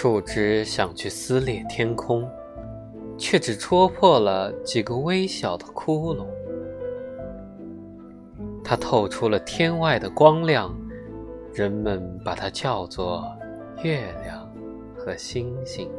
树枝想去撕裂天空却只戳破了几个微小的窟窿。它透出了天外的光亮人们把它叫做月亮和星星。